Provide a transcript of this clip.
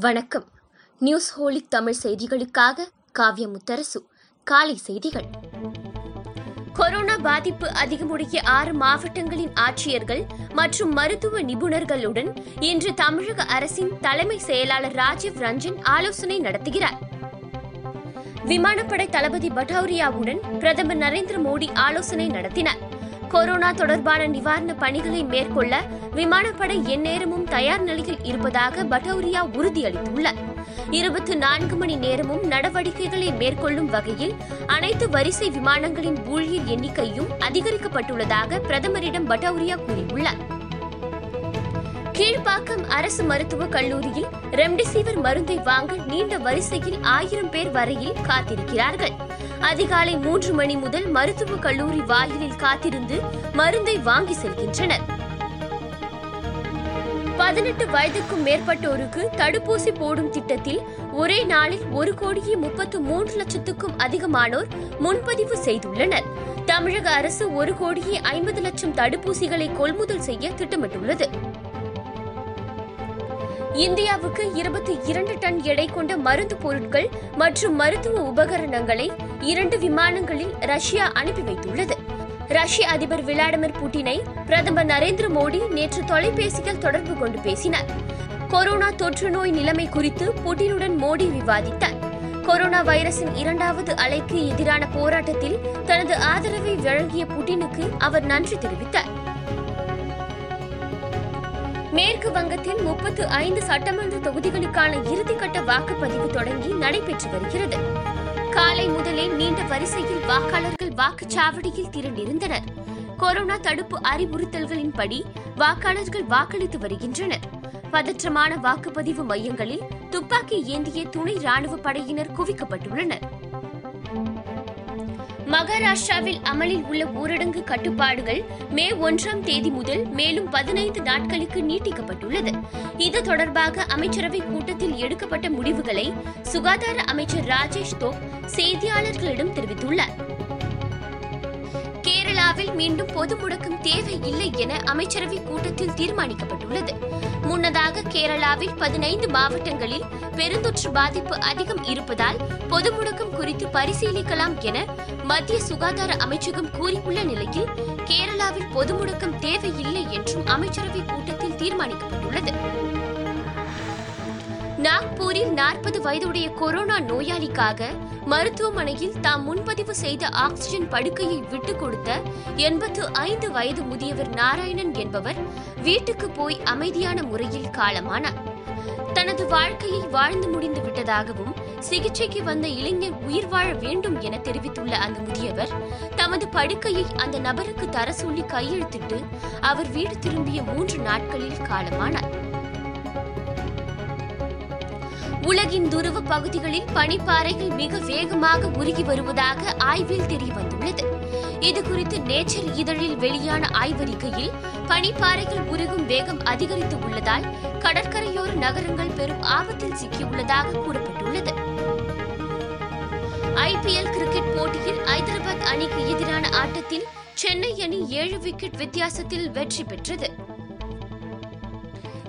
வணக்கம். News holic Tamil செய்திகளுக்காக காவிய முத்தரசு காலை செய்திகள். கொரோனா பாதிப்பு அதிகமுடைய ஆறு மாவட்டங்களின் ஆட்சியர்கள் மற்றும் மருத்துவ நிபுணர்களுடன் இன்று தமிழக அரசின் தலைமை செயலாளர் ராஜீவ் ரஞ்சன் ஆலோசனை நடத்துகிறார். விமானப்படை தளபதி பட்டௌரியாவுடன் பிரதமர் நரேந்திர மோடி ஆலோசனை நடத்தினார். கொரோனா தொடர்பான நிவாரண பணிகளை மேற்கொள்ள விமானப்படை எந்நேரமும் தயார் நிலையில் இருப்பதாக பட்டௌரியா உறுதியளித்துள்ளார் இருபத்தி நான்கு மணி நேரமும் நடவடிக்கைகளை மேற்கொள்ளும் வகையில் அனைத்து வரிசை விமானங்களின் ஊழியர் எண்ணிக்கையும் அதிகரிக்கப்பட்டுள்ளதாக பிரதமரிடம் பட்டௌரியா கூறியுள்ளார். கீழ்ப்பாக்கம் அரசு மருத்துவக் கல்லூரியில் ரெம்டெசிவிர் மருந்தை வாங்க நீண்ட வரிசையில் ஆயிரம் பேர் வரையில் காத்திருக்கிறார்கள். அதிகாலை மூன்று மணி முதல் மருத்துவக் கல்லூரி வாயிலில் காத்திருந்து மருந்தை வாங்கி செல்கின்றனர். பதினெட்டு வயதுக்கும் மேற்பட்டோருக்கு தடுப்பூசி போடும் திட்டத்தில் ஒரே நாளில் ஒரு கோடியே முப்பத்து மூன்று லட்சத்துக்கும் அதிகமானோர் முன்பதிவு செய்துள்ளனர். தமிழக அரசு ஒரு கோடியே ஐம்பது லட்சம் தடுப்பூசிகளை கொள்முதல் செய்ய திட்டமிட்டுள்ளது. இந்தியாவுக்கு இருபத்தி இரண்டு டன் எடை கொண்ட மருந்து பொருட்கள் மற்றும் மருத்துவ உபகரணங்களை இரண்டு விமானங்களில் ரஷ்யா அனுப்பி வைத்துள்ளது. ரஷ்ய அதிபர் விளாடிமிர் புட்டினை பிரதமர் நரேந்திர மோடி நேற்று தொலைபேசியில் தொடர்பு கொண்டு பேசினார். கொரோனா தொற்று நோய் நிலைமை குறித்து புட்டினுடன் மோடி விவாதித்தார். கொரோனா வைரஸின் இரண்டாவது அலைக்கு எதிரான போராட்டத்தில் தனது ஆதரவை வழங்கிய புட்டினுக்கு அவர் நன்றி தெரிவித்தார். மேற்கு வங்கத்தில் முப்பத்து ஐந்து சட்டமன்ற தொகுதிகளுக்கான இறுதிக்கட்ட வாக்குப்பதிவு தொடங்கி நடைபெற்று வருகிறது. காலை முதலே நீண்ட வரிசையில் வாக்காளர்கள் வாக்குச்சாவடியில் திரண்டிருந்தனர். கொரோனா தடுப்பு அறிவுறுத்தல்களின்படி வாக்காளர்கள் வாக்களித்து வருகின்றனர். பதற்றமான வாக்குப்பதிவு மையங்களில் துப்பாக்கி ஏந்திய துணை ராணுவ படையினர் குவிக்கப்பட்டுள்ளனர். மகாராஷ்டிராவில் அமலில் உள்ள ஊரடங்கு கட்டுப்பாடுகள் மே ஒன்றாம் தேதி முதல் மேலும் பதினைந்து நாட்களுக்கு நீட்டிக்கப்பட்டுள்ளது. இது தொடர்பாக அமைச்சரவை கூட்டத்தில் எடுக்கப்பட்ட முடிவுகளை சுகாதார அமைச்சர் ராஜேஷ் தோப் செய்தியாளர்களிடம் தெரிவித்துள்ளார். கேரளாவில் மீண்டும் பொது முடக்கம் தேவை இல்லை என அமைச்சரவை கூட்டத்தில் தீர்மானிக்கப்பட்டுள்ளது. முன்னதாக கேரளாவில் பதினைந்து மாவட்டங்களில் பெருந்தொற்று பாதிப்பு அதிகம் இருப்பதால் பொது முடக்கம் குறித்து பரிசீலிக்கலாம் என மத்திய சுகாதார அமைச்சகம் கூறியுள்ள நிலையில் கேரளாவில் பொது முடக்கம் தேவையில்லை என்றும் அமைச்சரவை கூட்டத்தில் தீர்மானிக்கப்பட்டுள்ளது. நாக்பூரில் நாற்பது வயதுடைய கொரோனா நோயாளிக்காக மருத்துவமனையில் தாம் முன்பதிவு செய்த ஆக்சிஜன் படுக்கையை விட்டுக் கொடுத்த எண்பத்து ஐந்து வயது முதியவர் நாராயணன் என்பவர் வீட்டுக்கு போய் அமைதியான முறையில் காலமானார். தனது வாழ்க்கையை வாழ்ந்து முடிந்து விட்டதாகவும் சிகிச்சைக்கு வந்த இளைஞர் உயிர் வாழ வேண்டும் என தெரிவித்துள்ள அந்த முதியவர் தமது படுக்கையை அந்த நபருக்கு தர சொல்லி கையெழுத்திட்டு அவர் வீடு திரும்பிய மூன்று நாட்களில் காலமானார். உலகின் துருவ பகுதிகளில் பனிப்பாறைகள் மிக வேகமாக உருகி வருவதாக ஆய்வில் தெரியவந்துள்ளது. இதுகுறித்து நேச்சர் இதழில் வெளியான ஆய்வறிக்கையில் பனிப்பாறைகள் உருகும் வேகம் அதிகரித்து உள்ளதால் கடற்கரையோர நகரங்கள் பெரும் ஆபத்தில் சிக்கியுள்ளதாக கூறப்பட்டுள்ளது. ஐபிஎல் கிரிக்கெட் போட்டியில் ஐதராபாத் அணிக்கு எதிரான ஆட்டத்தில் சென்னை அணி ஏழு விக்கெட் வித்தியாசத்தில் வெற்றி பெற்றது.